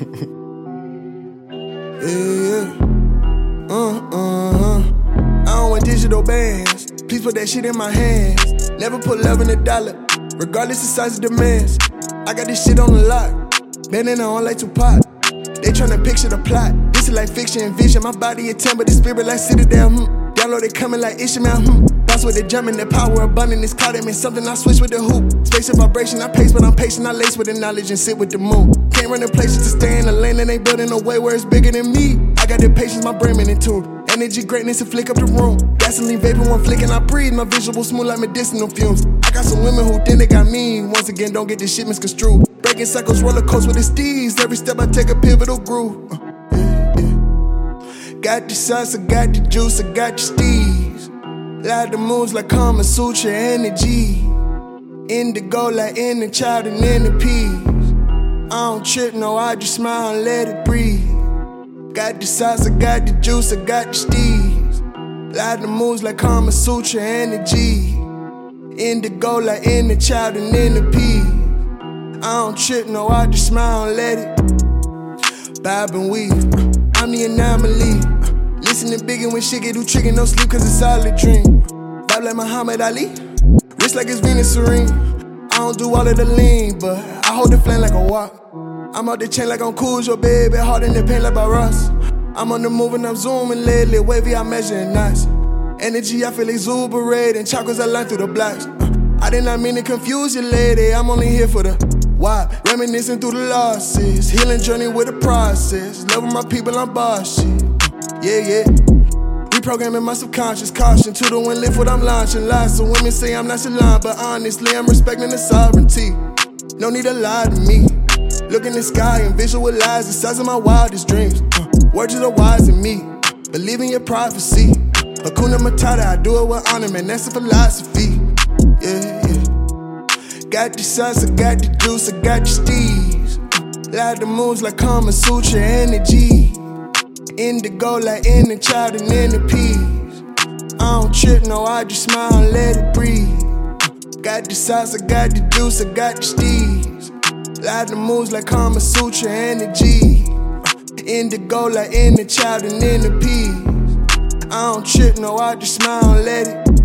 yeah, yeah. Uh, uh, uh. I don't want digital bands. Please put that shit in my hands. Never put love in a dollar, regardless of size of demands. I got this shit on the lock. Bandana on like Tupac. They tryna picture the plot. This is like fiction and vision. My body a 10, but the spirit like Citadel. Mm. Download it coming like Ishmael. Hmm. Bounce with the Jumpman, the power abundant is caught in me. something. I switch with the hoop. Space and vibration, I pace, but I'm patient. I lace with the knowledge and sit with the moon. Can't run in places to stay in the lane, and they building a way where it's bigger than me. I got the patience, my brain in tune. Energy, greatness, to flick up the room. Gasoline vapor, one flick, and I breathe. My visual smooth like medicinal fumes. I got some women who think they got me. Once again, don't get this shit misconstrued. Breaking cycles, roller with the steeds. Every step I take a pivotal groove. Uh. Got the sauce, I got the juice, I got the steez. Lot the moves like Kama Sutra energy. Indigo like in the child and in the peas. I don't trip, no, I just smile and let it breathe. Got the sauce, I got the juice, I got the steez. Lot the moves like Kama Sutra energy. Indigo like in the child and in the peas. I don't trip, no, I just smile and let it. Bob and weave, I'm the anomaly. Listen to Biggie when shit get too tricky, no sleep, cause it's all a dream. Vibe like Muhammad Ali, wrist like it's Venus Serene. I don't do all of the lean, but I hold the flame like a wok. I'm out the chain like I'm Cujo baby, hard in the pain like Bob Ross. I'm on the move and I'm zooming lately, wavy, I'm measuring knots. Energy, I feel exuberating, chakras I line through the blocks. Uh, I did not mean to confuse you, lady, I'm only here for the why. Reminiscing through the losses, healing journey with the process. Loving my people, I'm boss shit. Yeah, yeah. Reprogramming my subconscious, caution to the wind, lift what I'm launching. Lies so women say I'm not nonchalant, but honestly, I'm respecting the sovereignty. No need to lie to me. Look in the sky and visualize the size of my wildest dreams. Uh, words of the wise in me. Believe in your prophecy. Hakuna Matata, I do it with honor, man. That's a philosophy. Yeah, yeah. Got the sauce, I got the juice, I got the. Uh, lot the moves like Kama Sutra energy. Indigo like the child and in the peas. I don't trip, no, I just smile and let it breathe. Got the sauce, I got the juice, I got the steez. Lot the moves like Kama Sutra energy. Indigo like in the child and in the peas. I don't trip, no, I just smile and let it